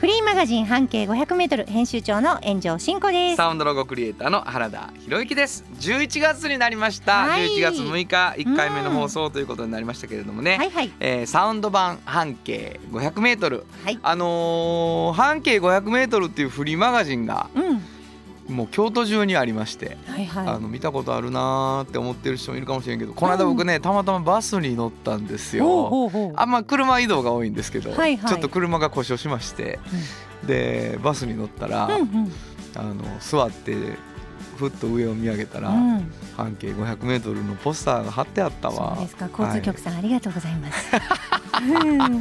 フリーマガジン半径500メートル編集長の炎上真子です。サウンドロゴクリエイターの原田博之です。11月になりました、はい。11月6日1回目の放送ということになりましたけれどもね、はいはい。えーサウンド版半径500メートル。はい。あのー半径500メートルっていうフリーマガジンがうん。もう京都中にありまして、はいはい。あの見たことあるなーって思ってる人もいるかもしれんけどこの間僕ね、たまたまバスに乗ったんですよ。あんま車移動が多いんですけど、はいはいちょっと車が故障しまして、でバスに乗ったら、うんうんあの座ってふっと上を見上げたら、うん。半径500メートルのポスターが貼ってあったわそうですか。交通局さん、ありがとうございます。うん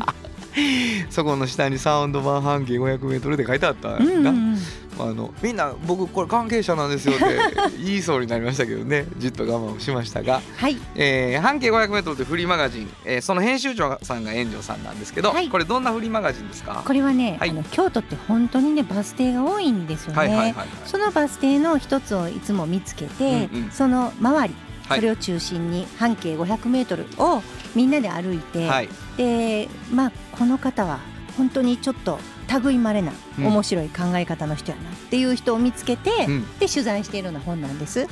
そこの下にサウンド版半径500メートルで書いてあったうんうんなうん。あのみんな僕これ関係者なんですよって 言いそうになりましたけどね。じっと我慢をしましたが、はい。えー半径 500m というフリーマガジン、えーその編集長さんが炎上さんなんですけど、はい。これどんなフリーマガジンですか？これはね、はい。あの京都って本当にねバス停が多いんですよね。はいはいはいはい。そのバス停の一つをいつも見つけて、うんうん。その周り、はい。それを中心に半径500メートルをみんなで歩いて、はい。でまあこの方は本当にちょっと類まれなうん。面白い考え方の人やなっていう人を見つけて、うん。で取材しているような本なんです。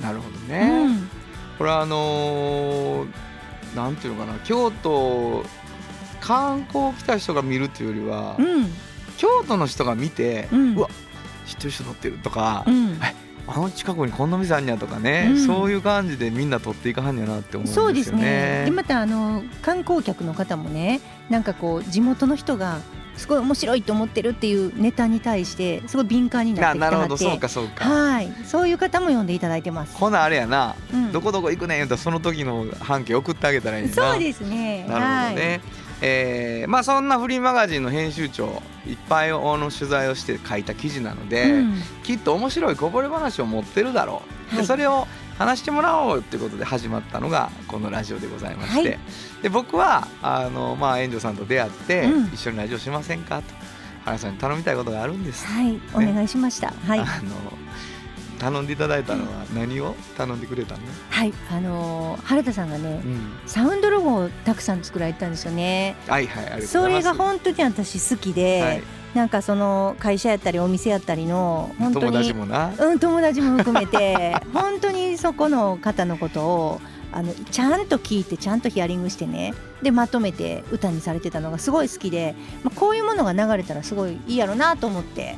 なるほどうね、ん。これはあのーなんていうのかな京都観光来た人が見るっていうよりは、うん。京都の人が見て、ううんわ知ってる人乗ってるとか、うんあの近くにこんな店あんにゃとかね、うんそういう感じでみんな撮っていかはんやなって思うんですよね。そうですねでまたあの観光客の方もねなんかこう地元の人がすごい面白いと思ってるっていうネタに対してすごい敏感になってきてななるほどそうかそうか。はいそういう方も読んでいただいてます。ほなあれやな、うんどこどこ行くねん言うたらその時の半径送ってあげたらいいな。そうですね。なるほどね。えーまあそんなフリーマガジンの編集長いっぱいあの取材をして書いた記事なので、はい。うん。きっと面白いこぼれ話を持ってるだろう、はい。でそれを話してもらおうっていうことで始まったのがこのラジオでございまして、はい。で僕はあの、まあ、炎上さんと出会って、うん。一緒にラジオしませんかと原さんに頼みたいことがあるんです、はい、お願いしました。はい、あの頼んでいただいたのは何を頼んでくれたの、はい、あのー原田さんがねう、ん、サウンドロゴをたくさん作られたんですよね。はいはいありがとうごそれざいます。が本当に私好きで、はい、なんかその会社やったりお店やったりの本当友達にもな。うん友達も含めて 本当にそこの方のことをあのちゃんと聞いてちゃんとヒアリングしてね。でまとめて歌にされてたのがすごい好きで、まあ、こういうものが流れたらすごいいいやろうなと思って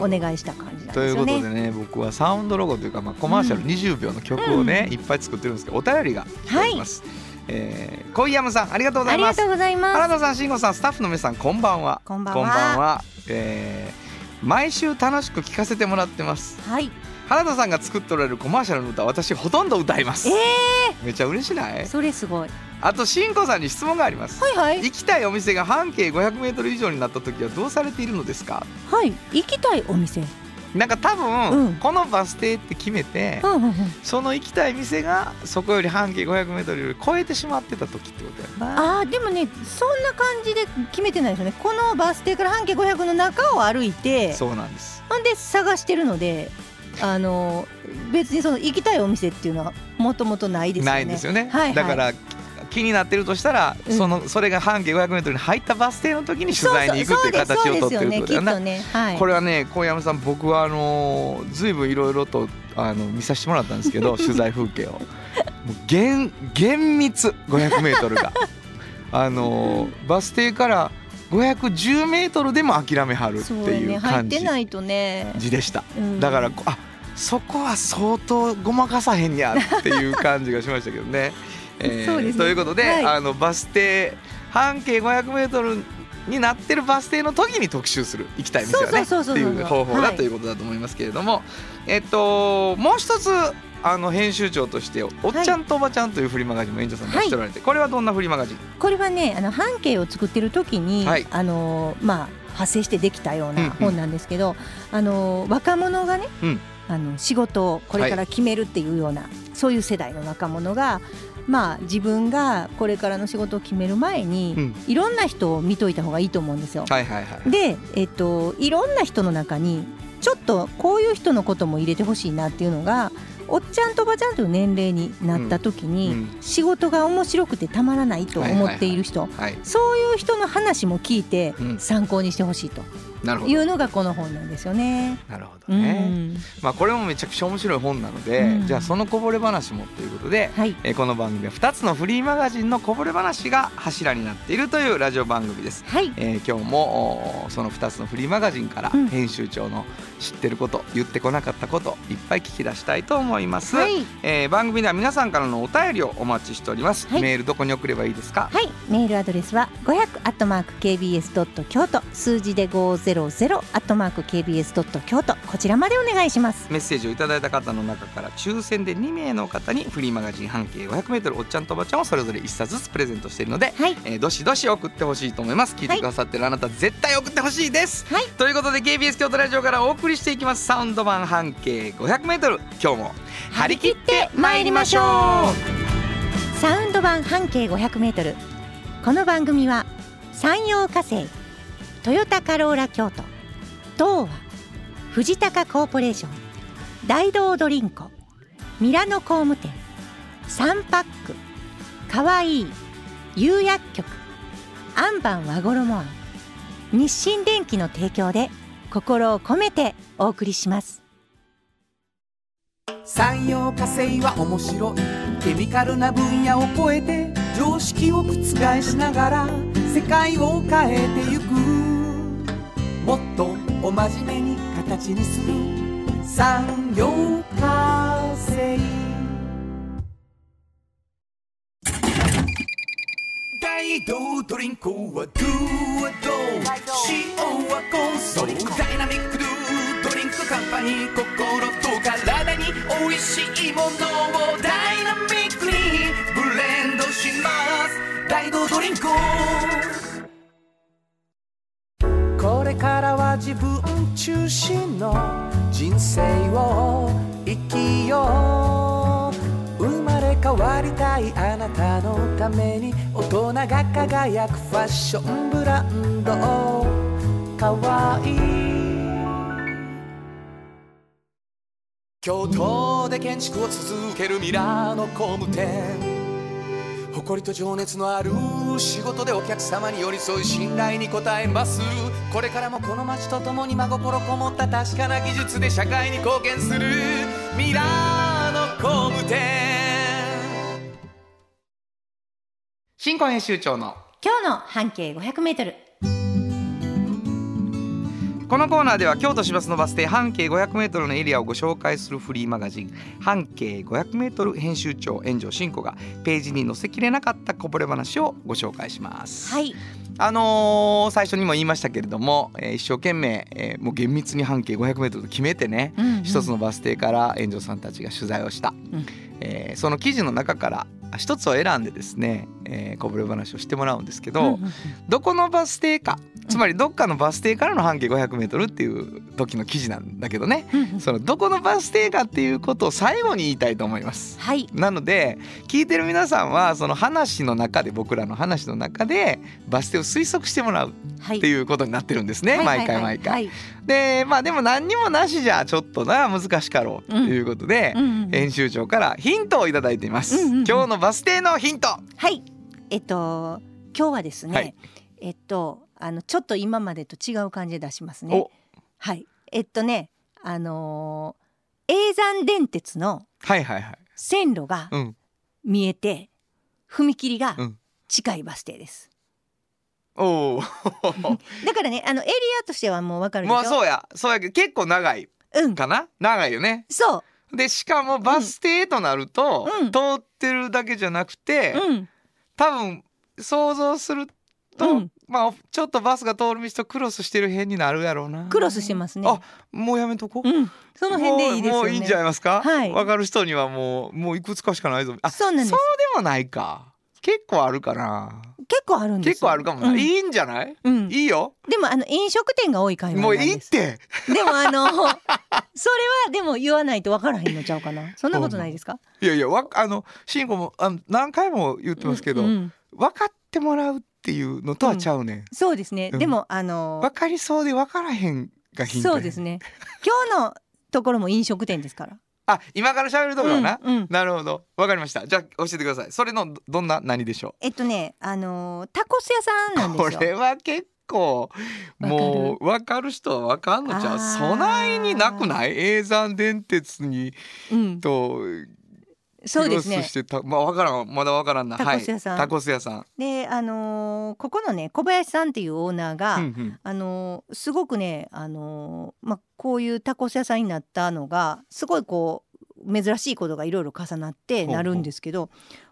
お願いした感じなんということですよね。でね僕はサウンドロゴというか、まあ、コマーシャルうん。20秒の曲をね、いっぱい作ってるんですけどお便りが来てます、えー、小井山さんありがとうございます。ありがとうございます。原田さん慎吾さんスタッフの皆さんこんばんは。こんばんは。こえー毎週楽しく聴かせてもらってます。はい。原田さんが作っておられるコマーシャルの歌私ほとんど歌いますえめっちゃ嬉しない？ー、それすごい。あと慎吾さんに質問がありますはいはい。行きたいお店が半径 500m 以上になった時はどうされているのですか？はい。行きたいお店。なんか多分、うんこのバス停って決めて、うんうんうん。その行きたい店がそこより半径 500m より超えてしまってた時ってことやなあーでもねそんな感じで決めてないですよねこのバス停から半径500の中を歩いてそうなんですほんで探してるのであの別にその行きたいお店っていうのはもともとないですよね。ないんですよね、はいはい。だから気になってるとしたら、うん。そのそれが半径 500m に入ったバス停の時に取材に行くっていう形をとってるってことだよね。ね。はい。これはね小山さん僕はあのーずいぶんいろいろとあの見させてもらったんですけど 取材風景を。もう厳厳密 500m が。あのーバス停から510メートルでも諦めはるっていね入っう感じてないとね、字でした。うん。だからこあそこは相当ごまかさへんやっていう感じがしましたけどね。えーね。ということで、はい。あのバス停半径 500m になってるバス停の時に特集する行きたい店はねっていう方法だはいということだと思いますけれども、えっともう一つあの編集長として「おっちゃんとおばちゃん」というフリーマガジンも園長さん出しておられて、これはどんなフリーマガジン？これはねあの半径を作ってる時に、はい。あのまあ派生してできたよううんうなん。本なんですけど、あの若者がね、うんあの仕事をこれから決めるっていうような、そういう世代の若者がまあ自分がこれからの仕事を決める前に、うん。いろんな人を見といた方がいいと思うんですよ。はいはいはい。で、えっと、いろんな人の中にちょっとこういう人のことも入れてほしいなっていうのがおっちゃんとおばちゃんという年齢になった時に、うん仕事が面白くてたまらないと思っている人、はい。そういう人の話も聞いてうん。参考にしてほしいというのがこの本なんですよね。なるほどね、うん、まあ、これもめちゃくちゃ面白い本なので、うん、じゃあそのこぼれ話もということで、はい、えー、この番組は2つのフリーマガジンのこぼれ話が柱になっているというラジオ番組です。はい、えー、今日もその2つのフリーマガジンから編集長の知ってること、言ってこなかったこといっぱい聞き出したいと思います。はい、えー、番組では皆さんからのお便りをお待ちしております。メールどこに送ればいいですか？はい、メールアドレスは5 0アットマーク kbs ドット京都。数字で50ゼロゼロアットマーク KBS ドット京都。こちらまでお願いします。メッセージをいただいた方の中から抽選で2名の方にフリーマガジン半径 500m おっちゃんとおばちゃんをそれぞれ1冊ずつプレゼントしているので、はい、えー、どしどし送ってほしいと思います。聞いてくださってるあなた、はい、絶対送ってほしいです、はい、ということで KBS 京都ラジオからお送りしていきます。サウンド版半径 500m 今日も張り切って参りましょう。サウンド版半径 500m この番組は山陽火星トヨタカローラ京都。東和藤高コーポレーション。大道ドリンコ。ミラノ工務店。サンパック。かわいい釉薬局。アンバン和衣庵日清電機の提供で心を込めてお送りします。産業化成は面白い。ケミカルな分野を超えて常識を覆しながら世界を変えてゆく。もっとお真面目に形にする。産業化成。大道ドリンクはドゥはド。塩はコンソーダイナミックドゥドリンクカンパニー心と体に美味しいものをダイナミックにブレンドします。大道ドリンクれからは自分中心の人生を生きよう生まれ変わりたいあなたのために大人が輝くファッションブランドかわいい京都で建築を続けるミラーの工務店誇りと情熱のある仕事でお客様に寄り添い信頼に応えます。これからもこの街とともに真心こもった確かな技術で社会に貢献する。ミラーの工務店。新婚編集長の今日の半径500メートル。このコーナーでは京都市バスのバス停半径 500m のエリアをご紹介するフリーマガジン半径 500m 編集長炎上真子がページに載せきれなかったこぼれ話をご紹介します。はい。あのー最初にも言いましたけれども、えー一生懸命、えーもう厳密に半径 500m と決めてね、うんうん。一つのバス停から炎上さんたちが取材をした、ん。えーその記事の中から一つを選んでですね、えーこぼれ話をしてもらうんですけど、どこのバス停かつまりどっかのバス停からの半径 500m っていう時の記事なんだけどねそのどこのバス停かっていうことを最後に言いたいと思います。はい。なので聞いてる皆さんはその話の中で僕らの話の中でバス停を推測してもらう。はいっていうことになってるんですね、はい。毎回毎回。はい。でまあでも何にもなしじゃちょっとな難しかろうということで、うんうんうん。編集長からヒントをいただいています。うんうんうん。今日のバス停のヒント。はい。えっと今日はですね、はい。えっとあのちょっと今までと違う感じで出しますね。お。はい。えっとねあのー永山電鉄の。線路がうん。見えて踏切がうん。近いバス停です、おお。だからねあのエリアとしてはもうわかるでしょ？まあそうやそうやけど結構長いうんかな？長いよね。そうでしかもバス停となると、うん通ってるだけじゃなくて、うん多分想像すると、うんまあちょっとバスが通る道とクロスしてる辺になるやろうな。クロスしてますねあもうやめとこう。うんその辺でいいですよねもうもういいんじゃないますか？はいわかる人にはもうもういくつかしかないぞ。あそうなんですそうでもないか。結構あるかな。結構あるんですよ。結構あるかもな、うん。いいんじゃない？うん、いいよ。でもあの飲食店が多い会話もうなんいいって。でもあの それはでも言わないとわからへんのちゃうかな。そんなことないですか？いやいやわあの慎吾もあの何回も言ってますけど、うんうん。分かってもらうっていうのとはちゃうねん、そうですね、うん。でもあの分かりそうで分からへんがヒントやそうですね。今日のところも飲食店ですからあ今から喋るところな、うんうん。なるほど。分かりました。じゃあ教えてください。それのどどんな何でしょえっとねあのタコス屋さんなんうですよ。これは結構もう分かる？人は分かんのちゃう？あー。そないになくない？永山電鉄にうん、とそうですね。してたまあ分からんまだ分からんな。タコス屋さん。はい、タコス屋さん、であのーここのね小林さんっていうオーナーが、うんうん。あのーすごくねあのーまあこういうタコス屋さんになったのがすごいこう珍しいことがいろいろ重なってなるんですけど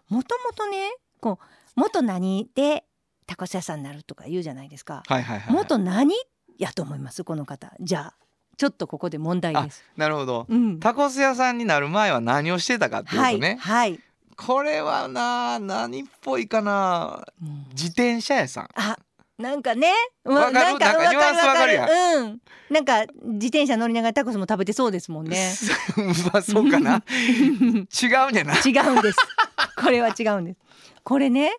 もともとねこう元何でタコス屋さんになるとか言うじゃないですか。はいはいはい。元何やと思います？この方。じゃあちょっとここで問題です。なるほど。うん、タコス屋さんになる前は何をしてたかっていうはいとね、はい、これはな何っぽいかな。うん。自転車屋さん。あなんかね、うわかる？なんかニュアンスわかるうん、なんか自転車乗りながらタコスも食べてそうですもんね。まあそうかな。違うねんな。違うんです。これは違うんです。これね、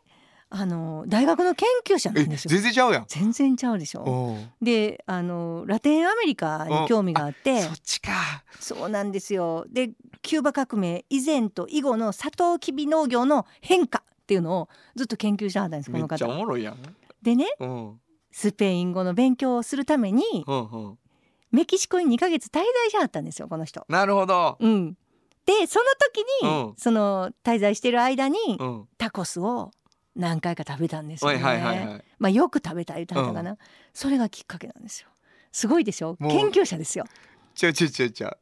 あの大学の研究者なえんですよ。全然ちゃうやん全然ちゃうでしょ。で、あのラテンアメリカに興味があってそ、っちかそうなんですよ。で、キューバ革命以前と以後のサトウキビ農業の変化っていうのをずっと研究してはったんですこのめっちゃお方。もろいやんでね、うんスペイン語の勉強をするためにうんうんメキシコに2ヶ月滞在しはったんですよこの人。なるほどうん。でその時に、うんその滞在してる間に、うんタコスを何回か食べたんですよね。はいはいはいはい。まあよく食べた言ったんだかな、それがきっかけなんですよ。すごいでしょ研究者ですよ。ちゃうちゃうちゃうちゃう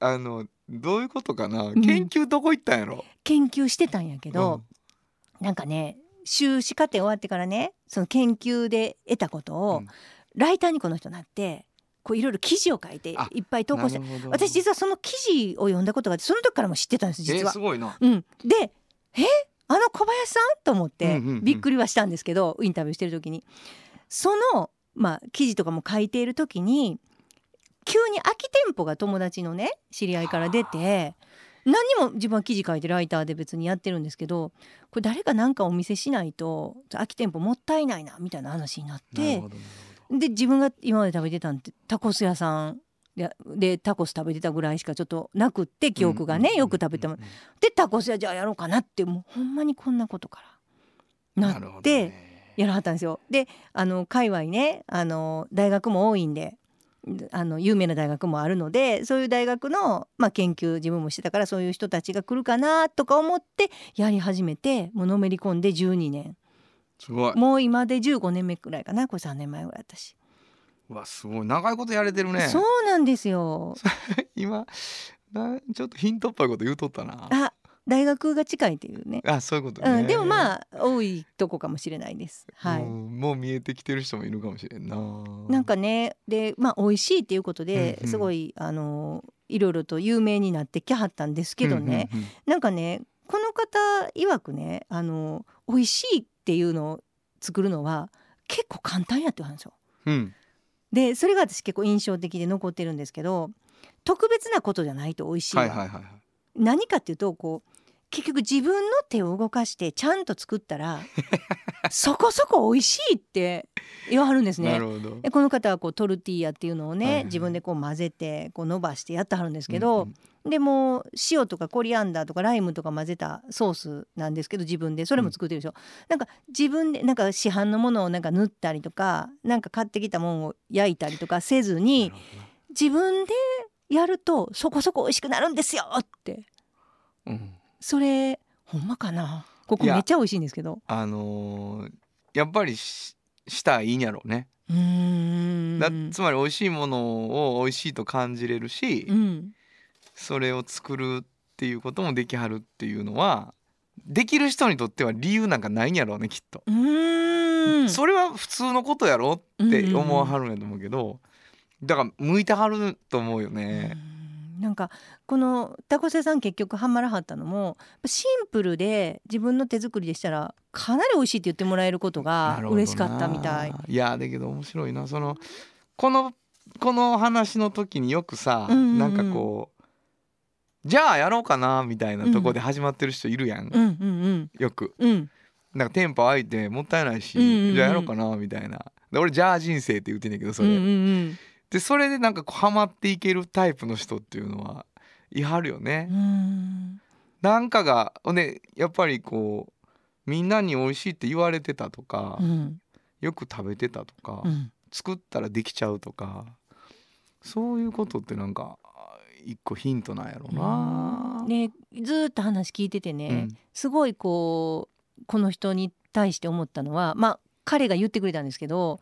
あのどういうことかな、ん。研究どこ行ったんやろ？研究してたんやけど、なんかね修士課程終わってからねその研究で得たことを、うん。ライターにこの人なってこういろいろ記事を書いてあいっぱい投稿して私実はその記事を読んだことがあってその時からも知ってたんです実は。えーす。ごいな。うん、でえ？あの小林さん？と思ってびっくりはしたんですけど、インタビューしてる時に。その、まあ、記事とかも書いている時に急に空き店舗が友達のね知り合いから出て何にも自分は記事書いてライターで別にやってるんですけどこれ誰か何かお見せしないと空き店舗もったいないなみたいな話になってで自分が今まで食べてたんってタコス屋さんででタコス食べてたぐらいしかちょっとなくってど記憶がね、よく食べても。でタコス屋じゃあやろうかなってもうほんまにこんなことから。なってね。やらはったんですよ。であの界隈ねあの大学も多いんであの有名な大学もあるのでそういう大学の、まあ、研究自分もしてたからそういう人たちが来るかなとか思ってやり始めてもうのめり込んで12年。すごい。もう今で15年目くらいかな。これ3年前ぐらい私、うわすごい。長いことやれてるね。そうなんですよ。今なちょっとヒントっぽいこと言うとったな。あ大学が近いっていうね。あそういうことね、うん、でもまあ多いとこかもしれないです。はい。もう見えてきてる人もいるかもしれんな。なんかねでまあ美味しいっていうことでうんうん。すごい、あのいろいろと有名になってきはったんですけどね、うんうんうん。なんかねこの方曰くねあの美味しいっていうのを作るのは結構簡単やって言うんですよ。うんでそれが私結構印象的で残ってるんですけど特別なことじゃないと美味しい。はいはいはい何かっていうとこう結局自分の手を動かしてちゃんと作ったら そこそこ美味しいって言わはるんですね。でこの方はこうトルティーヤっていうのをね、はいはい。自分でこう混ぜてこう伸ばしてやってはるんですけど、うんでもう塩とかコリアンダーとかライムとか混ぜたソースなんですけど自分で。それも作ってるでしょ、なんか自分でなんか市販のものをなんか塗ったりとかなんか買ってきたものを焼いたりとかせずなに自分でやるとそこそこ美味しくなるんですよって。うんそれほんまかな？ここめっちゃ美味しいんですけど。あのーやっぱりししたらいいんやろうね、うーん。だつまり美味しいものを美味しいと感じれるし、うんそれを作るっていうこともできはるっていうのはできる人にとっては理由なんかないんやろうねきっと、うーん。それは普通のことやろって思わはるんやと思うけどだから向いてはると思うよね、うんなんかこのタコス屋さん結局ハマらはったのもシンプルで自分の手作りでしたらかなり美味しいって言ってもらえることが嬉しかったみたい。いやだけど面白いな。そのこのこの話の時によくさ、うんうんうん。なんかこうじゃあやろうかなみたいなとこで始まってる人いるやん、うんうんよく。うん。うんなんかテンポ空いてもったいないし、うんうんうん。じゃあやろうかなみたいな。で俺じゃあ人生って言ってんねんけどそれ、うんうんうんでそれでなんかこうハマっていけるタイプの人っていうのはいはるよね、うん。なんかがほんでやっぱりこうみんなに美味しいって言われてたとか、うん。よく食べてたとか、うん。作ったらできちゃうとかそういうことってなんか一個ヒントなんやろうな。ねずーっと話聞いててね、うん。すごいこうこの人に対して思ったのはまあ彼が言ってくれたんですけど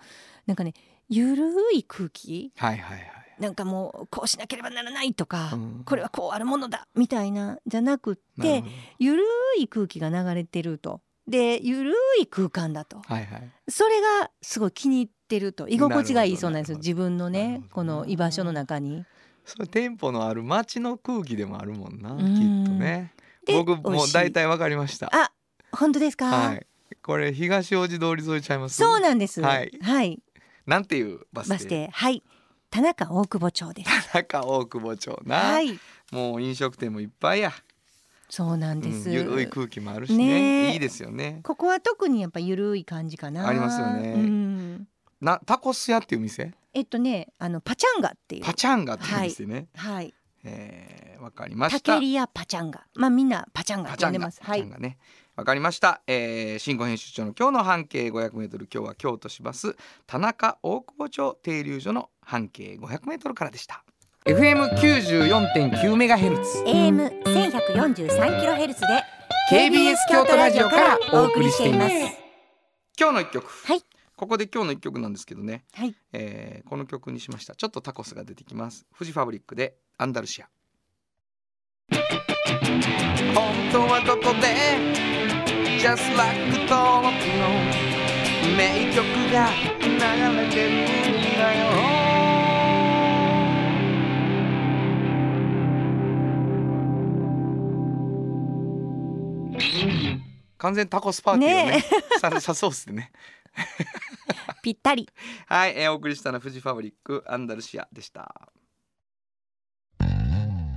なんかねゆるい空気？はいはいはい。なんかもうこうしなければならないとか、うんこれはこうあるものだみたいなじゃなくってゆるい空気が流れてるとでゆるい空間だとはいはい。それがすごい気に入ってると居心地がいいそうなんですよ自分のねこの居場所の中に。それテンポのある街の空気でもあるもんな、んきっとね。で僕もう大体わかりました。あ本当ですか、はい。これ東大路通り沿いちゃいます？そうなんです。はいはい、なんていうバス停？バス停、はい、田中大久保町です。中大久保町な、はい、もう飲食店もいっぱいや。そうなんです。うんゆるい空気もあるしねねえいいですよね。ここは特にやっぱゆるい感じかな。ありますよねうん、なタコス屋っていう店？えっとね、あのパチャンガっていう。パチャンガっていう店ね。はい、えーわかりましタた。ケリアパチャンガ。まあみんなパチャンガって呼んでます。はいパチャン。ガね。わかりました。えー、新語編集長の今日の半径500メートル今日は京都市バス田中大久保町停留所の半径500メートルからでした。FM 94.9メガヘルツ AM 千百四十三キロヘルツで KBS 京都ラジオからお送りしています。今日の一曲。はいここで今日の一曲なんですけどね。はい。えーこの曲にしました。ちょっとタコスが出てきます。フジファブリックでアンダルシア。本当はどこで？Just like 登録の名曲が流れてるんだよ。完全タコスパーティーをね。ねサルサソースでね。ぴったり。はい、えー、お送りしたのはフジファブリックアンダルシアでした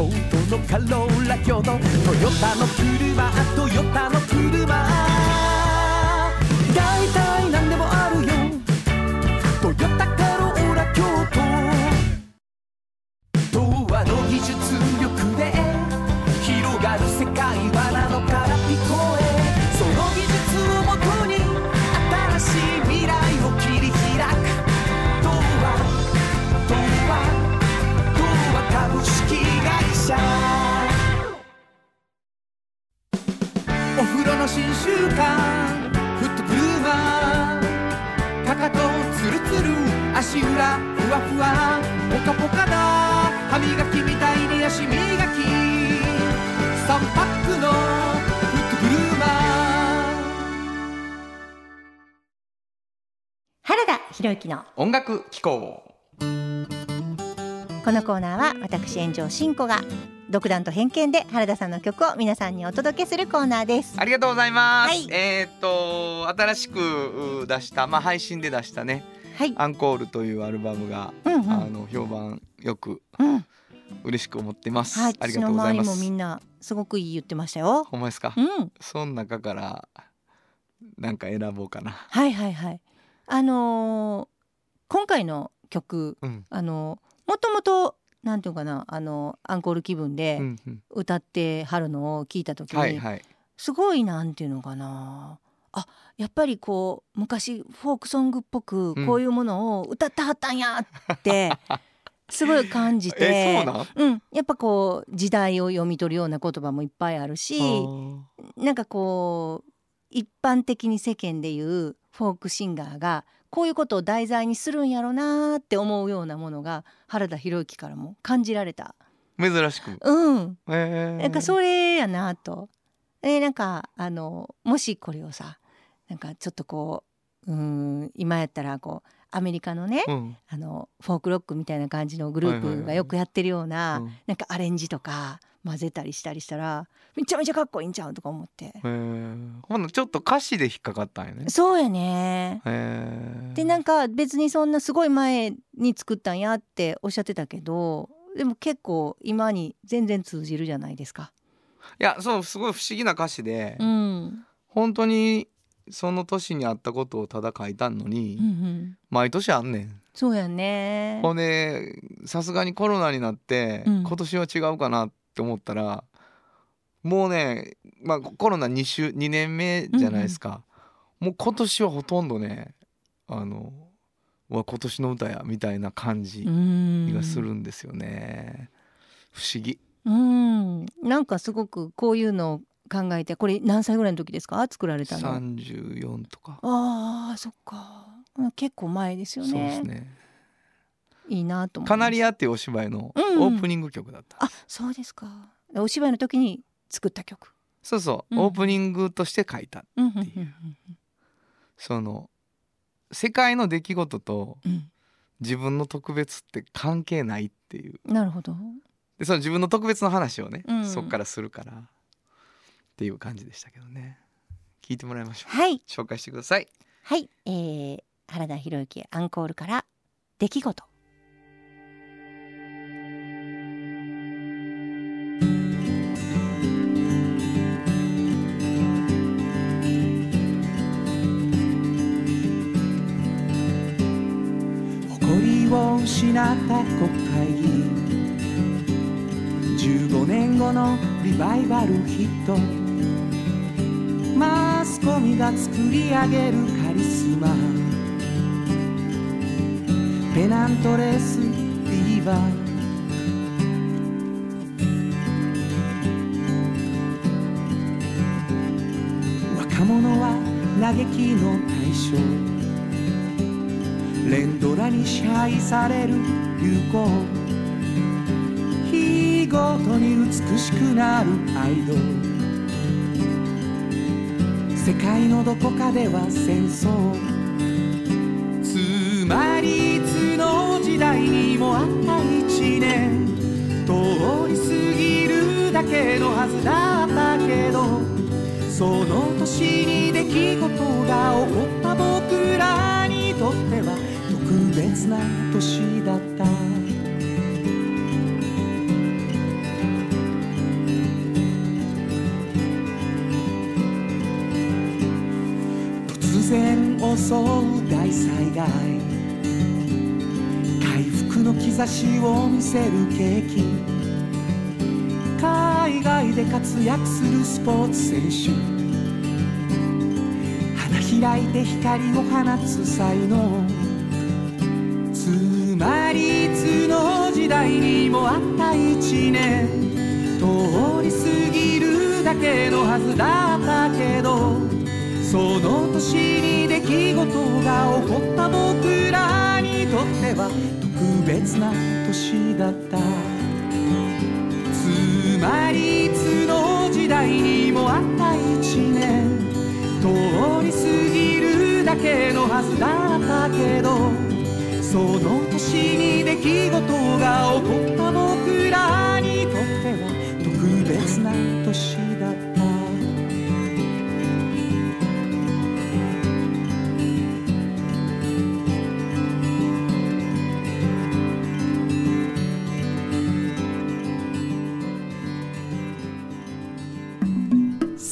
京都のカローラ京都。トヨタの車トヨタの車。大体何でもあるよ。トヨタカローラ京都。童話の技術。新習慣フットグルー。マーかかとツルツル足裏ふわふわポカポカだ歯磨きみたいに足磨き3パックのフットグルーマー原田博之の音楽機構このコーナーは私炎上真子が独断と偏見で原田さんの曲を皆さんにお届けするコーナーです。ありがとうございます、はいえーっと新しくう出したまあ配信で出したねはい。アンコールというアルバムが、うんうんあの評判よくうん。嬉しく思ってます、はい。ありがとうございますもみんなすごくいい言ってましたよ。ほんまですか、うん。その中からなんか選ぼうかなはいはいはい。あのー今回の曲うんあのもともとなんていうかなあのアンコール気分で歌ってはるのを聞いた時に、すごいなんていうのかな。あやっぱりこう昔フォークソングっぽくうん。こういうものを歌ってはったんやって、すごい感じてえそうなん？うん、やっぱこう時代を読み取るような言葉もいっぱいあるしなんかこう一般的に世間でいうフォークシンガーがこういうことを題材にするんやろなーって思うようなものが原田博之からも感じられた。珍しくうん、えーなんかそれやなと。えなんかあのもしこれをさなんかちょっとこううん今やったらこうアメリカのね、うん。あのフォークロックみたいな感じのグループがよくやってるような、うん。なんかアレンジとか混ぜたりしたりしたらめちゃめちゃかっこいいんちゃうとか思って。えー。ほんならちょっと歌詞で引っかかったんやね。そうやね。えー。でなんか別にそんなすごい前に作ったんやっておっしゃってたけどでも結構今に全然通じるじゃないですか。いやそうすごい不思議な歌詞で、うん、本当にその年にあったことをただ書いたんのに、うんうん、毎年あんねん。そうやね。ほんでさすがにコロナになって、うん。今年は違うかなって思ったらもうね、まあ、コロナ2週2年目じゃないですか、もう今年はほとんどねあのうわ今年の歌やみたいな感じうん。がするんですよね。不思議。うん、なんかすごくこういうのを考えてこれ何歳ぐらいの時ですか？作られたの。34とか、あーそっか。うん結構前ですよね。そうですね。いいなと思カナリアっていうお芝居のうん。うんオープニング曲だった。んです、あそうですか。お芝居の時に作った曲。そうそう、うん。オープニングとして書いたう。んうんていうその世界の出来事とうん。自分の特別って関係ないっていう。うんなるほど。でその自分の特別の話をね、うん。そっからするからっていう感じでしたけどね。聞いてもらいましょう。はい。紹介してください。はい、えー、原田博之アンコールから出来事。誇りを失った国会議員。15年後のリバイバルヒットマスコミが作り上げるカリスマ。ペナントレースリーバー。若者は嘆きの対象。連ドラに支配される流行。日ごとに美しくなるアイドル。世界のどこかでは戦争つまりいつの時代にもあった一年。通り過ぎるだけのはずだったけどその年に出来事が起こった僕らにとっては特別な年だった。兆しを見せる景気。海外で活躍するスポーツ選手。花開いて光を放つ才能。つまりいつの時代にもあった一年。通り過ぎるだけのはずだったけど。その年に出来事が起こった僕らにとっては別な年だった。つまりいつの時代にもあった一年。通り過ぎるだけのはずだったけどその年に出来事が起こった僕ら。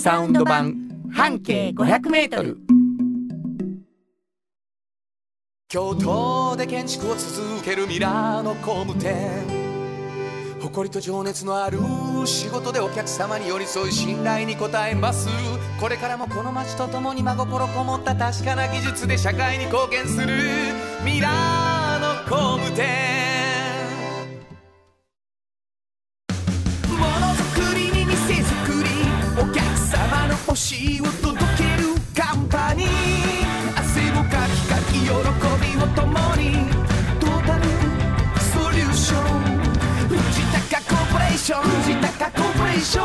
サウンド版半径500メートル。京都で建築を続けるミラーの工務店。誇りと情熱のある仕事でお客様に寄り添い信頼に応えます。これからもこの街とともに真心こもった確かな技術で社会に貢献するミラーの工務店。心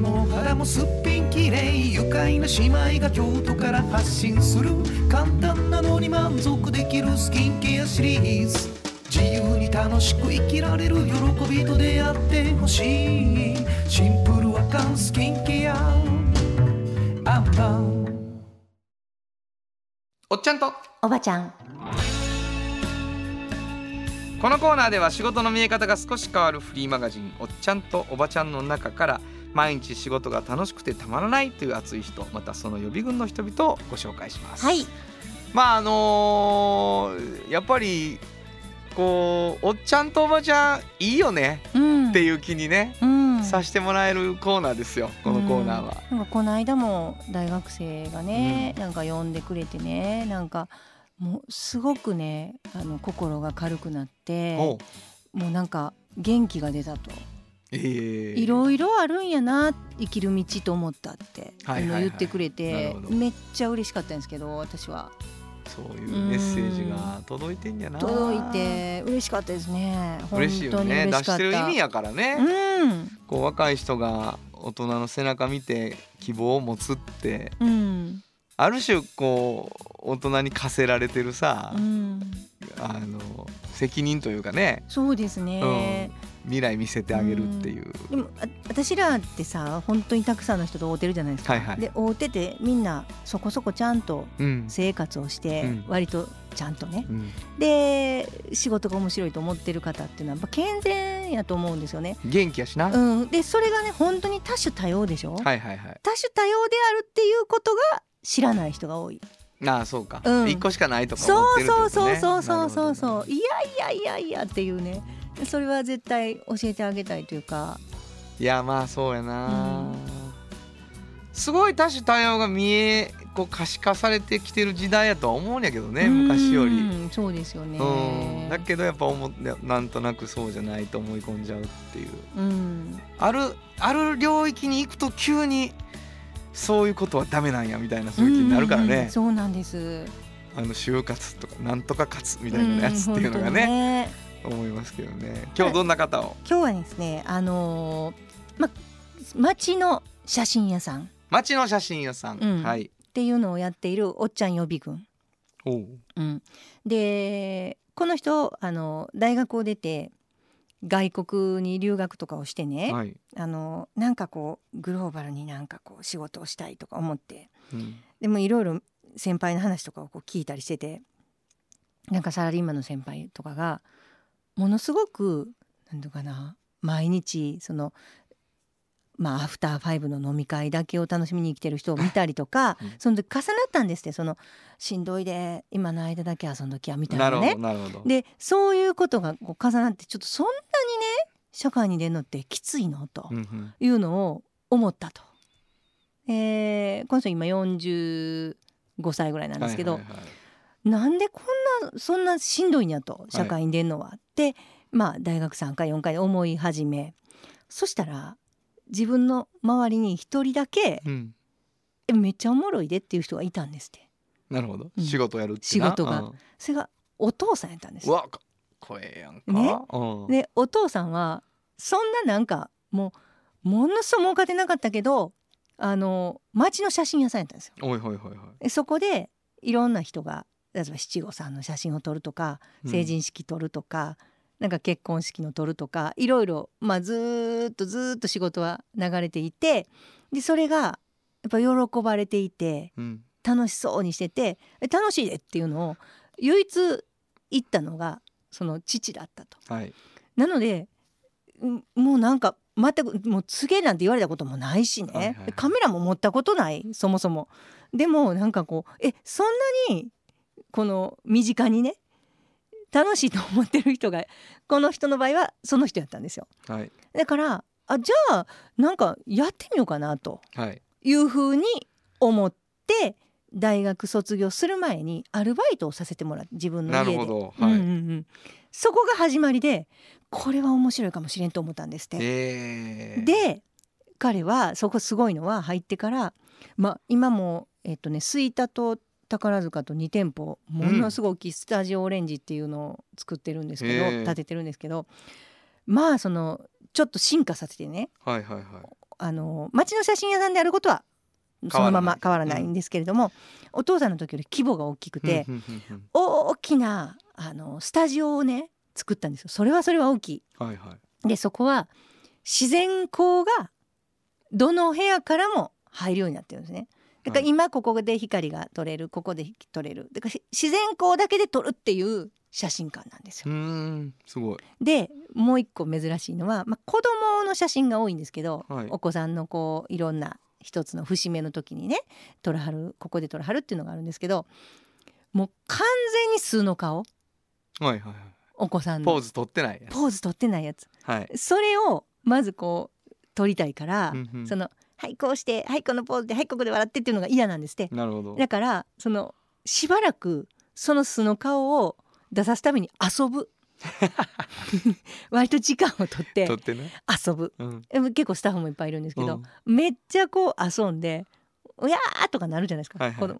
も肌もすっぴんきれい愉快な姉妹が京都から発信する簡単なのに満足できるスキンケアシリーズ。自由に楽しく生きられる喜びと出会ってほしい。シンプルアカンスキンケア。アンパン。おっちゃんと。おばちゃんこのコーナーでは仕事の見え方が少し変わるフリーマガジン「おっちゃんとおばちゃん」の中から毎日仕事が楽しくてたまらないという熱い人またその予備軍の人々をご紹介します。はい。まああのーやっぱりこうおっちゃんとおばちゃんいいよねうん。っていう気にね、うん。さしてもらえるコーナーですよこのコーナーは。うんなんかこの間も大学生がね、なんか呼んでくれてねなんかもうすごくねあの心が軽くなっておう。もうなんか元気が出たと、ええ。いろいろあるんやな生きる道と思ったって、はいはいはい。あの言ってくれなてるほど。めっちゃ嬉しかったんですけど私は。そういうメッセージが届いてんやな。届いて嬉しかったですね。本嬉しいよね出嬉しかったしてる意味やからね。うん。こう若い人が大人の背中見て希望を持つって。うんある種こう大人に課せられてるさ、うん。あの責任というかね、そうですね、未来見せてあげるっていう、でもあ私らってさ本当にたくさんの人と会うてるじゃないですか、はいはい。で会うててみんなそこそこちゃんとうん。生活をして、うん。割とちゃんとね。うん。で仕事が面白いと思ってる方っていうのはやっぱ健全やと思うんですよね。元気やしな、うん、でそれがね本当に多種多様でしょ、はいはいはい。多種多様であるっていうことが知らない人が多い。ああそうか、うん。一個しかないとかそう思ってるってことそうねそうそうそうそう。そういやいやいやいやっていうね。それは絶対教えてあげたいというか。いやまあそうやな、うん。すごい多種多様が見えこう可視化されてきてる時代やとは思うんやけどね昔より。うんそうですよね。うん、だけどやっぱ思なんとなくそうじゃないと思い込んじゃうっていう。うん。あるある領域に行くと急にそういうことはダメなんやみたいなそういう気になるからうんうんね、そうなんです。あの就活とかなんとか活みたいなやつっていうのがん本当にね,、思いますけどね。今日どんな方を？今日はですねあのーま町の写真屋さん。っ街の写真屋さん、うん。はい。ていうのをやっているおっちゃん予備軍、おう。うん、でこの人あの大学を出て外国に留学とかをしてね、はい、あのなんかこうグローバルになんかこう仕事をしたいとか思って。うん。でもいろいろ先輩の話とかをこう聞いたりしててなんかサラリーマンの先輩とかがものすごくなんていうかな毎日そのまあアフターファイブの飲み会だけを楽しみに来てる人を見たりとか、うん。その時重なったんですってそのしんどいで今の間だけ遊んどきゃみたいなね。なでそういうことがこう重なってちょっとそんなにね社会に出るのってきついの？と。うんうん。いうのを思ったと。えー、この人今45歳ぐらいなんですけど、はいはいはい。なんでこんなそんなしんどいんやと社会に出るのは、ってまあ大学3回4回で思い始め。そしたら自分の周りに一人だけうん「えめっちゃおもろいで」っていう人がいたんですって。なるほど、うん。仕事やるってな。仕事が。うん。それがお父さんやったんです。うわか怖えやんか、ね。うん。でお父さんはそんななんかもうものすごい儲かってなかったけどあの町の写真屋さんやったんですよ。おいほいほいそこでいろんな人が例えば七五三の写真を撮るとかうん。成人式撮るとか、なんか結婚式の撮るとかいろいろ、まあ、ずーっとずーっと仕事は流れていてでそれがやっぱ喜ばれていてうん楽しそうにしててえ楽しいでっていうのを唯一言ったのがその父だったと。はいなのでんもうなんか全くもう告げなんて言われたこともないしね、はいはいはいカメラも持ったことないそもそも。でもなんかこうえそんなにこの身近にね楽しいと思ってる人がこの人の場合はその人やったんですよ。はい。だからあじゃあなんかやってみようかなと。はい。いうふうに思って大学卒業する前にアルバイトをさせてもらって自分のな家で。るほど。はい、うんうんうん、そこが始まりでこれは面白いかもしれんと思ったんですって。え。ー、で彼はそこすごいのは入ってからまあ今もえっとね吹田と宝塚と2店舗ものすごい大きいスタジオオレンジっていうのを作ってるんですけど、へえ。建ててるんですけどまあそのちょっと進化させてねはいはいはい。あの町の写真屋さんであることはそのまま変わらないんですけれども、お父さんの時より規模が大きくて、うん。うんうんうん。大きなあのスタジオをね作ったんですよ。それはそれは大きい。はいはい。でそこは自然光がどの部屋からも入るようになってるんですね。だからはい今ここで光が撮れるここで撮れる。だからし自然光だけで撮るっていう写真館なんですよ。うーん。すごい。でもう一個珍しいのは、まあ、子供の写真が多いんですけど、はい。お子さんのこういろんな一つの節目の時にね撮らはるここで撮らはるっていうのがあるんですけどもう完全に素の顔。はいはいはい。お子さんの。ポーズ取ってないやつ。ポーズ撮ってないやつ。はい。それをまずこう撮りたいから、うんうん。そのはいこうしてはいこのポーズではいここで笑ってっていうのが嫌なんですって。なるほど。だからそのしばらくその素の顔を出さすために遊ぶ。割と時間をとって取ってね。遊ぶ。うん。結構スタッフもいっぱいいるんですけど、うん。めっちゃこう遊んで「うやー!」とかなるじゃないですか、はいはい。その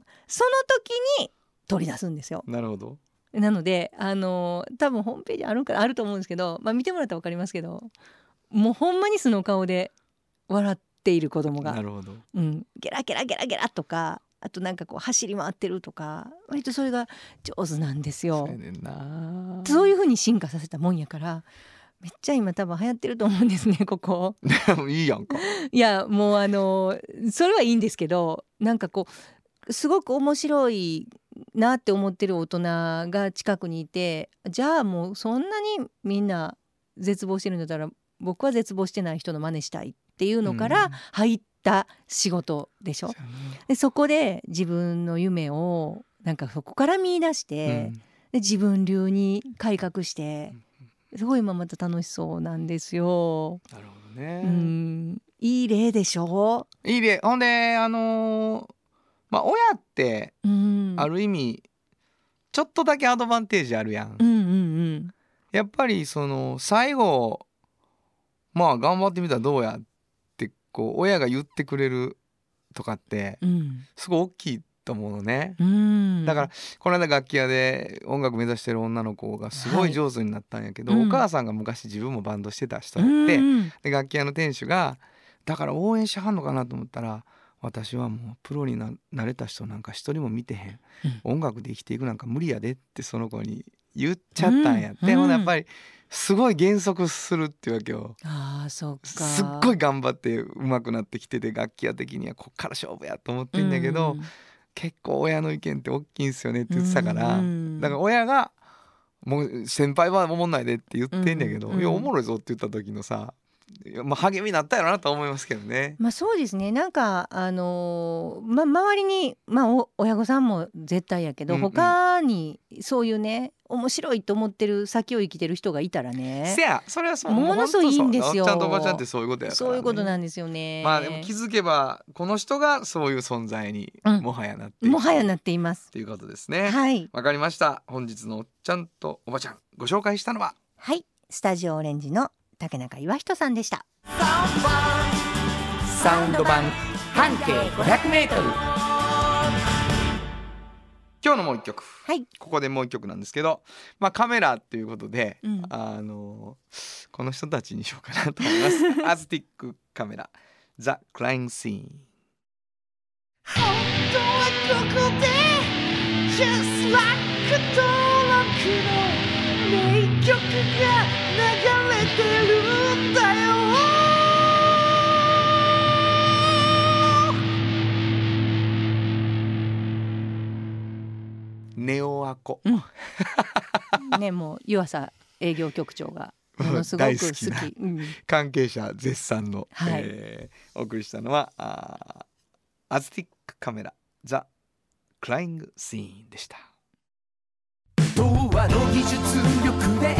時に取り出すんですよ。なるほど。なのであのー多分ホームページあるんかあると思うんですけど、まあ、見てもらったら分かりますけどもうほんまに素の顔で笑っている子供が。なるほど。うん、ゲラゲラゲラゲラとかあとなんかこう走り回ってるとか割とそれが上手なんですよ。そう。やねんな。そういう風に進化させたもんやからめっちゃ今多分流行ってると思うんですね ここ。いいやんか。いやもうあのそれはいいんですけどなんかこうすごく面白いなって思ってる大人が近くにいてじゃあもうそんなにみんな絶望してるんだったら僕は絶望してない人の真似したい。っていうのかうん。ら入った仕事でしょ？そうでそこで自分の夢をなんかそこから見出して、で自分流に改革してすごい今また楽しそうなんですよ。なるほどね。うん。いい例でしょ？いいでほんであのーまあ親ってうん。ある意味ちょっとだけアドバンテージあるやん。うんうんやっぱりその最後まあ頑張ってみたらどうやってこう親が言ってくれるとかってうん。すごい大きいと思うのね。うん。だからこの間楽器屋で音楽目指してる女の子がすごい上手になったんやけど、はいうん。お母さんが昔自分もバンドしてた人うやって、んで楽器屋の店主がだから応援しはんのかなと思ったら私はもうプロにななれた人なんか一人も見てへん、音楽で生きていくなんか無理やでってその子に言っちゃったんやって、うん。ほんでやっぱりすごい減速するっていうわけよ。ああそっか。すっごい頑張って上手くなってきてて楽器屋的にはこっから勝負やと思ってんだけど、結構親の意見って大きいんすよねって言ってたから、うんだから親が「もう先輩はおもんないで」って言ってんだけど「うん。いやおもろいぞ」って言った時のさまあ励みになったやろなとは思いますけどね。まあそうですね。なんかあのーま周りにまあお親御さんも絶対やけど、うんうん。他にそういうね面白いと思ってる先を生きてる人がいたらね。せやそれはそうものすごいいいんですよ。ちゃんとおばちゃんってそういうことやね、そういうことなんですよね。まあでも気づけばこの人がそういう存在にうん。もはやなっている。もはやなっています。っていうことですね。はい。わかりました。本日のおっちゃんとおばちゃんご紹介したのは。はい。スタジオオレンジの竹中岩人さんでした。サウンド版半径 500m 今日のもう一曲。はい。ここでもう一曲なんですけどまあカメラっていうことで、うん。あのこの人たちにしようかなと思います。アズティックカメラ。ザ・クライン・シーン本当はここで Just like 登録の名曲が流れてるんだよ。ネオアコねもう湯浅営業局長が ものすごく好き。大好きなうん。関係者絶賛の、はい。えーお送りしたのはあーアズティックカメラザ・クライング・シーンでした。童話の技術力で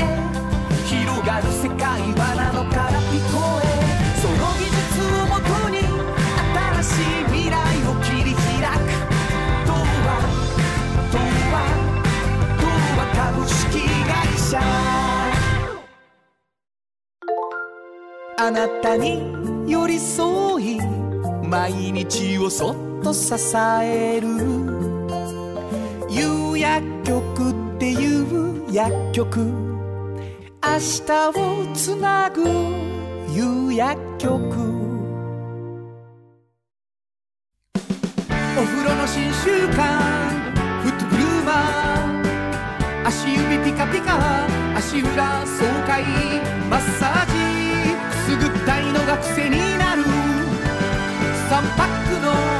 広がる世界はなのから聞こえその技術をもとに新しい未来を切り開く。童話童話童話株式会社。あなたに寄り添い毎日をそっと支える。夕薬局っていう薬局。明日をつなぐ夕薬局。お風呂の新習慣フットグルーマー足指ピカピカ足裏爽快。マッサージ。くすぐったいのが癖になる。3パックの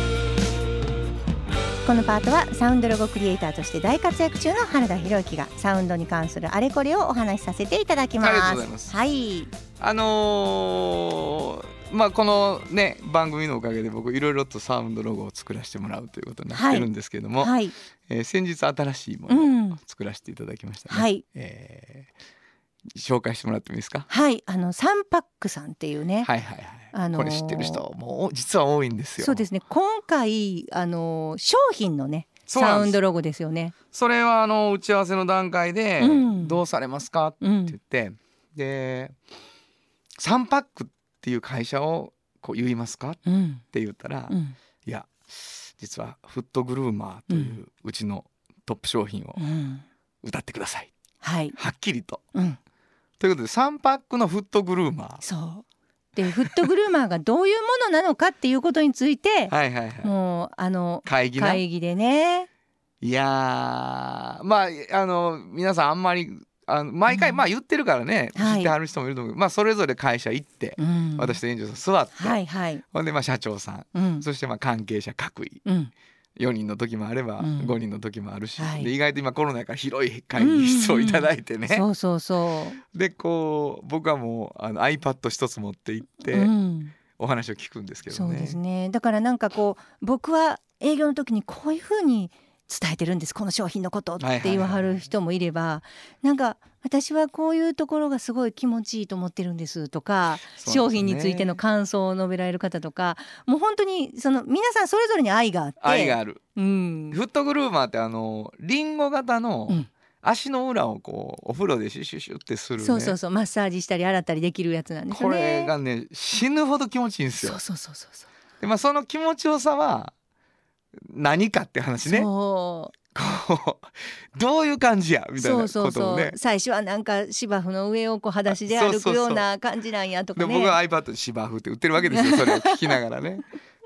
このパートはサウンドロゴクリエイターとして大活躍中の原田博之がサウンドに関するあれこれをお話しさせていただきます。ありがとうございますはい。あのーまあこのね番組のおかげで僕いろいろとサウンドロゴを作らせてもらうということになってるんですけれども、はい。えー先日新しいもうのをん。作らせていただきましたね。はい。えー紹介してもらってもいいですか？はい。あのサンパックさんっていうね。はいはいはい。あのーこれ知ってる人もう実は多いんですよ。そうですね。今回あの商品のねサウンドロゴですよね。それはあの打ち合わせの段階でうんどうされますかってうん言って、でサンパックっていう会社をこう言いますかっうん。て言ったら、いうん。や実はフットグルーマーといううちのトップ商品をうん。歌ってくださいはい。はっきりと。うん。ということでサンパックのフットグルーマそう。でフットグルーマーがどういうものなのかっていうことについてー、はいはいはいもうあの会議でね。いやーまああの皆さんあんまりあの毎回、うんまあ言ってるからねはい知ってはる人もいると思うけど、まあそれぞれ会社行って、うん。私と園長さん座って、はいはい。ほんでまあ社長さんうん。そしてまあ関係者各位うん。4人の時もあればうん5人の時もあるし、はいで意外と今コロナやから広い会議室をいただいてね、そうそうそでこう僕はもうあの iPad 一つ持って行って、う。うん。お話を聞くんですけどね。そうですね。だからなんかこう僕は営業の時にこういうふうに伝えてるんですこの商品のことって言わはる人もいれば、なんか私はこういうところがすごい気持ちいいと思ってるんですとか、そう商品についての感想を述べられる方とかもう本当にその皆さんそれぞれに愛があって愛がある。うんフットグルーマーってあのリンゴ型のうん足の裏をこうお風呂でシュシュシュってするね。そうそうそうマッサージしたり洗ったりできるやつなんですよこね。れがね死ぬほど気持ちいいんですよそう。そうそうそうそう。でまあその気持ちよさは何かって話ね。そうこうどういう感じやみたいなそうそうそう、ことをね。最初はなんか芝生の上をこう裸足で歩くような感じなんやとかねで僕は iPad で芝生って売ってるわけですよそれを聞きながらね。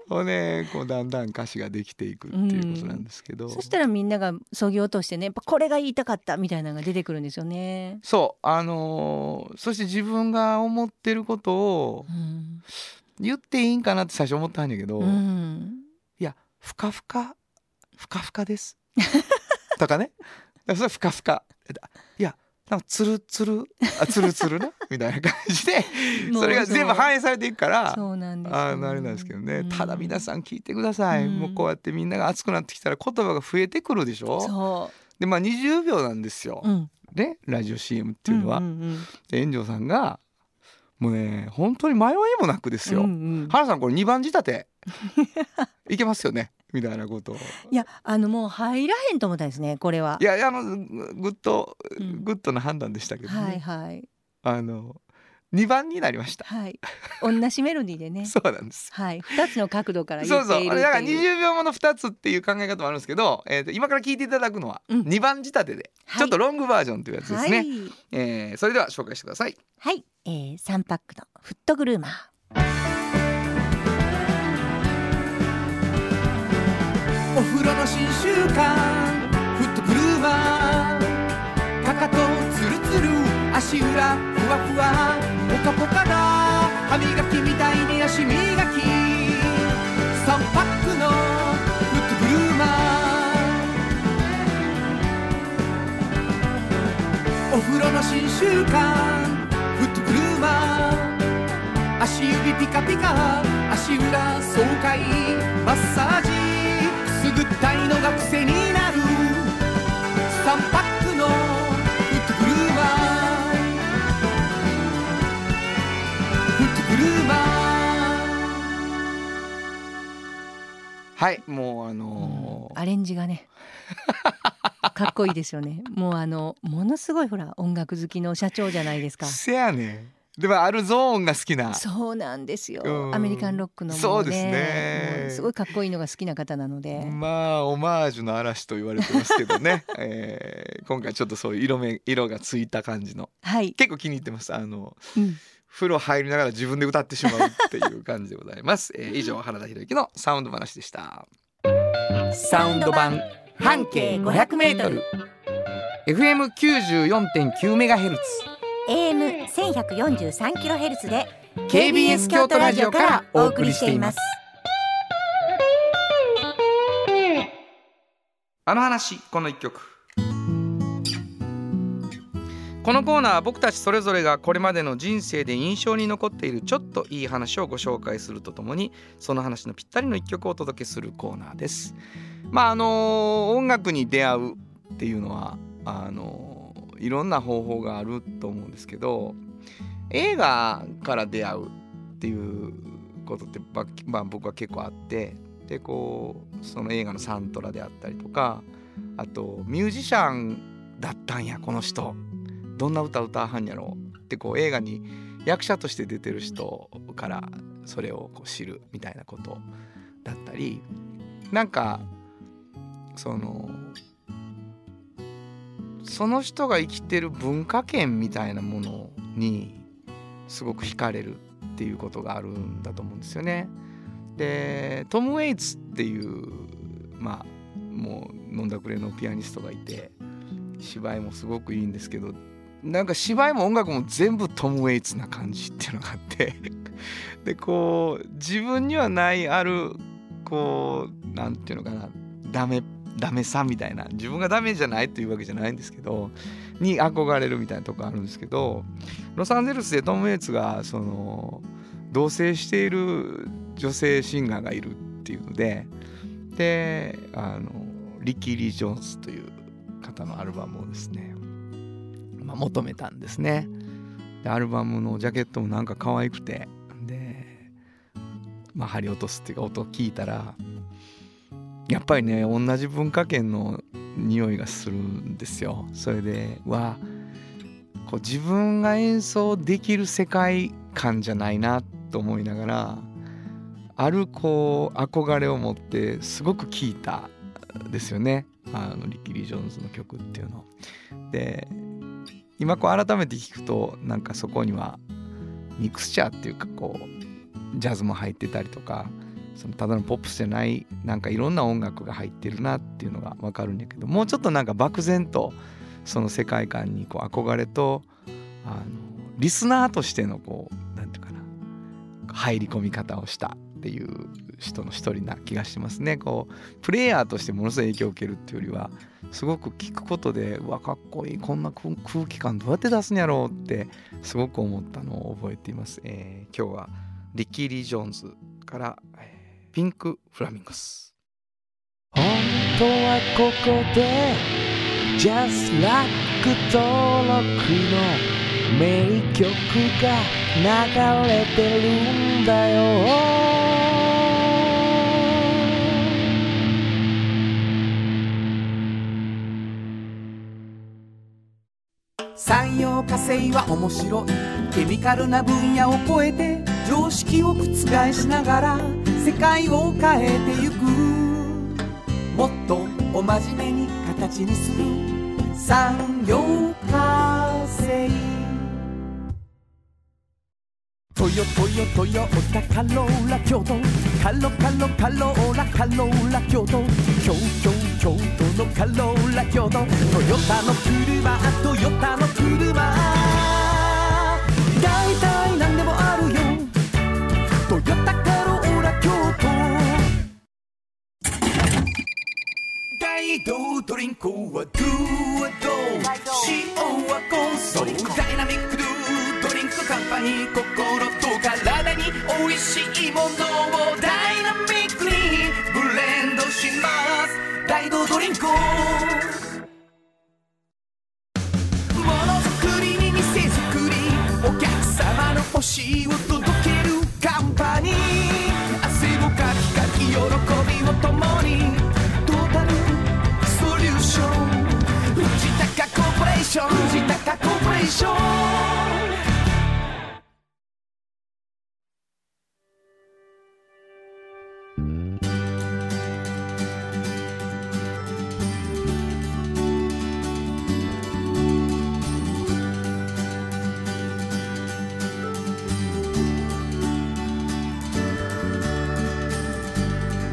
ほんでこうだんだん歌詞ができていくっていうことなんですけど。そしたらみんながそぎ落としてねやっぱこれが言いたかったみたいなのが出てくるんですよね。そうあのーそして自分が思ってることをうん言っていいんかなって最初思ったんだけど、いうんやふかふか。ふかふかです。とかね。それふかふか。いやなんかつるつるあつるつるな？みたいな感じで。それが全部反映されていくから。そうなんですよあのあれなんですけどね、うん。ただ皆さん聞いてください、うん。もうこうやってみんなが熱くなってきたら言葉が増えてくるでしょ？そでまあ20秒なんですよ、う、うん、ねラジオ CM っていうのは。んんで炎上さんがもうね本当に迷いもなくですよ、うんうん。原さんこれ2番仕立て。いけますよね みたいなことを。いやあのもう入らへんと思ったんですねこれは。いやあのグッドうん。グッドな判断でしたけどね、はいはい。あの2番になりました。はい。同じメロディーでね。そうなんです。はい。二つの角度からそうそう。だから20秒もの2つっていう考え方もあるんですけど、えーと今から聞いていただくのはうん。2番仕立てで、はい。ちょっとロングバージョンというやつですね、はい。えーそれでは紹介してください。はい、えー、3パックのフットグルーマーお風呂の新習慣フットグルーマーかかとツルツル足裏ふわふわポカポカだ歯磨きみたいに足磨き3パックのフットグルーマーお風呂の新習慣フットグルーマー足指ピカピカ足裏爽快マッサージ。ぐったいのが癖になる。3パックのフットグルーマー。フットグルーマー。はいもうあのー。アレンジがね。かっこいいですよね。もうあのものすごいほら音楽好きの社長じゃないですか。せやねんでもあるゾーンが好きな。そうなんですよ。うん。アメリカンロックのもそうですね。すごいかっこいいのが好きな方なので、まあオマージュの嵐と言われてますけどね、えー今回ちょっとそういう色目色がついた感じの。はい、結構気に入ってます。あのうん。風呂入りながら自分で歌ってしまうっていう感じでございます、えー 以上原田博之のサウンド話でした。サウンド版半径 500m FM94.9 メガヘルツ AM 千百四十三キロヘルツで KBS 京都ラジオからお送りしています。あの話この一曲。このコーナーは僕たちそれぞれがこれまでの人生で印象に残っているちょっといい話をご紹介するとともにその話のぴったりの一曲をお届けするコーナーです。まああの音楽に出会うっていうのはあのいろんな方法があると思うんですけど映画から出会うっていうことって、まあ、僕は結構あってでこうその映画のサントラであったりとかあとミュージシャンだったんやこの人。どんな歌歌わはんやろってこう映画に役者として出てる人からそれをこう知るみたいなことだったりなんかそのその人が生きてる文化圏みたいなものにすごく惹かれるっていうことがあるんだと思うんですよね。でトム・ウェイツっていうまあもう飲んだくれのピアニストがいて芝居もすごくいいんですけどなんか芝居も音楽も全部トム・ウェイツな感じっていうのがあって でこう自分にはないあるこうなんていうのかなダメダメさみたいな自分がダメじゃないというわけじゃないんですけどに憧れるみたいなとこあるんですけどロサンゼルスでトム・ウェイツがその同棲している女性シンガーがいるっていうのでであのリッキー・リー・ジョーンズという方のアルバムをですね、まあ、求めたんですね。でアルバムのジャケットもなんか可愛くてで、まあ、針落とすっていうか音を聞いたらやっぱりね同じ文化圏の匂いがするんですよそれでわこう自分が演奏できる世界観じゃないなと思いながらあるこう憧れを持ってすごく聴いたですよねあのリッキー・リー・ジョーンズの曲っていうの。で今こう改めて聞くとなんかそこにはミクスチャーっていうかこうジャズも入ってたりとかそのただのポップスじゃないなんかいろんな音楽が入ってるなっていうのが分かるんだけどもうちょっとなんか漠然とその世界観にこう憧れとあのリスナーとしてのこうなんていうかな入り込み方をしたっていう人の一人な気がしますね。こうプレイヤーとしてものすごい影響を受けるっていうよりはすごく聞くことでうわかっこいいこんな空空気感どうやって出すんやろうってすごく思ったのを覚えています。えー今日はリッキー・リー・ジョーンズから、えーピンク・フラミンゴス。本当はここで Just Like 登録の名曲が流れてるんだよ産業化成は面白いケミカルな分野を超えて常識を覆しながら世界を変えてゆく。もっとお真面目に形にする。産業化成トヨトヨトヨタカローラ京都。カロカロカローラカローラ京都。京京京都のカローラ京都。トヨタの車トヨタの車。大体何でもあるよ。トヨタドリンクはドゥはド塩はコンソーダイナミックドゥドリンクカンパニー心と体に美味しいものをダイナミックにブレンドします大道ドリンクものづくりに。店づくりお客様の欲しいを届けるカンパニーション藤高コーポレーション。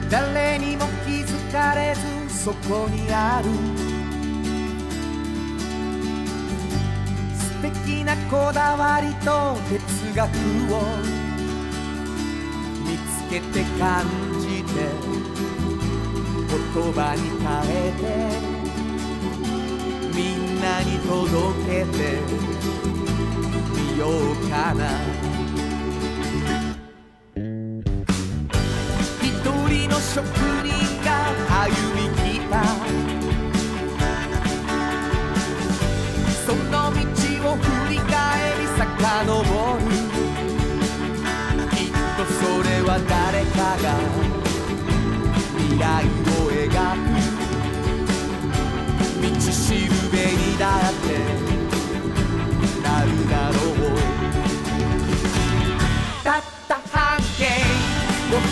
誰にも気づかれずそこにある。こだわりと哲学を見つけて感じて言葉に変えてみんなに届けてみようかな。一人の職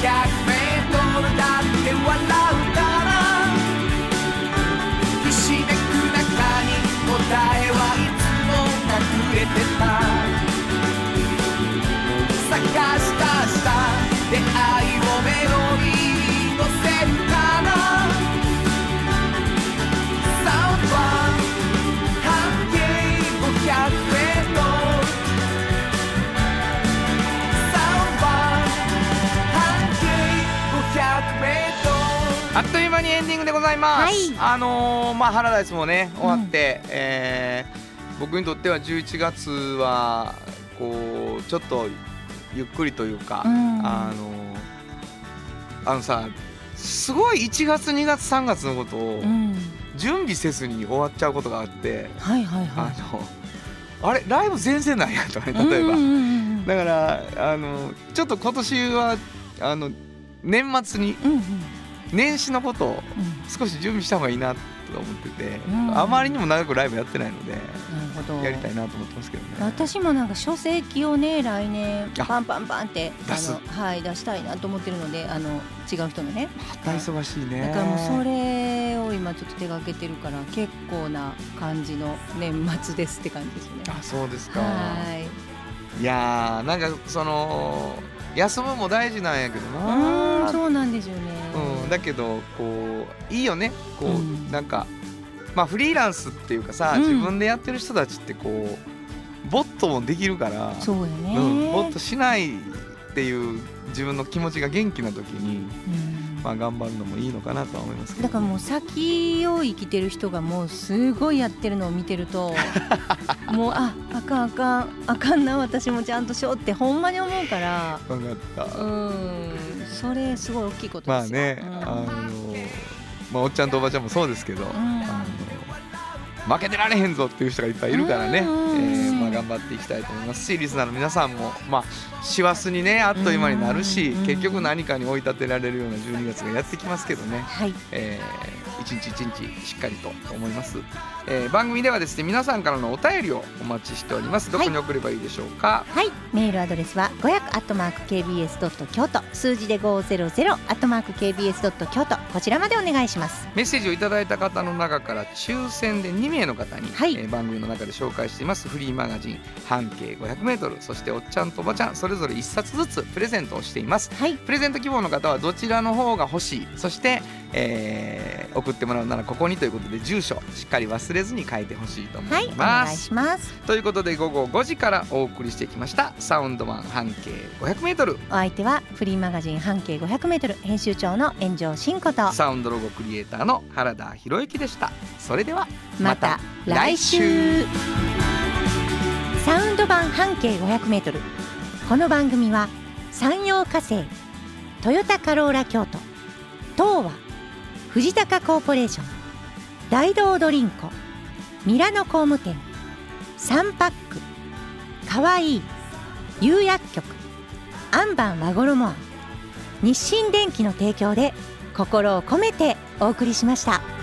out 間にエンディングでございます、はい。あのーまあハラダイスもね終わって、えー僕にとっては11月はこうちょっとゆっくりというか、うん。あのーあのさすごい1月2月3月のことをうん。準備せずに終わっちゃうことがあって、はいはいはあのあれライブ全然ないやとかねい例えば、うんうんうん。だからあのちょっと今年はあの年末にうんうん年始のことをうん少し準備した方がいいなと思ってて、うんあまりにも長くライブやってないのでやりたいなと思ってますけどね。私もなんか書籍をね来年あパンパンパンって出すはい出したいなと思ってるのであの違う人のね大忙しいね。だからもうそれを今ちょっと手がけてるから結構な感じの年末ですって感じですよね。あそうですか。はいいやーなんかその休むも大事なんやけどうな。んそうなんですよね。うんだけどこういいよねこう、うんなんかまあフリーランスっていうかさ、うん自分でやってる人たちってこうボットもできるから。そうやね。うん、ボットしないっていう自分の気持ちが元気な時に、うんまあ、頑張るのもいいのかなとは思いますけどだからもう先を生きてる人がもうすごいやってるのを見てると もうああかんあかんあかんな私もちゃんとしようってほんまに思うから。分かった、うん。それすごい大きいことですよ。まあね、うん。あのまあ、おっちゃんとおばちゃんもそうですけど、ん。あの負けてられへんぞっていう人がいっぱいいるからね、えうん。ーまあ、頑張っていきたいと思います。しリスナーの皆さんも、まあ、師走にねあっという間になるしうん。結局何かに追い立てられるような12月がやってきますけどね、はい。えー一日一日しっかりと思います、えー番組ではですね皆さんからのお便りをお待ちしております。どこに送ればいいでしょうか、はい。メールアドレスは500アットマーク KBS ドット京都数字で500アットマーク KBS ドット京都こちらまでお願いします。メッセージをいただいた方の中から抽選で2名の方に、はい。えー番組の中で紹介しています。フリーマガジン半径 500m そしておっちゃんとおばちゃんそれぞれ1冊ずつプレゼントをしています。はい。プレゼント希望の方はどちらの方が欲しいそして、えー送ってもらうならここにということで住所しっかり忘れずに書いてほしいと思はいます、願いします。ということで午後5時からお送りしてきましたサウンドマン半径 500m お相手はフリーマガジン半径500メートル編集長の炎上真子と。サウンドロゴクリエイターの原田博之でした。それではまた来週。全サウンド版半径 500m この番組は山陽火星トヨタカローラ京都東和藤高コーポレーション大道ドリンクミラノ工務店3パックかわいい釉薬局アンバン和衣庵日清電機の提供で心を込めてお送りしました。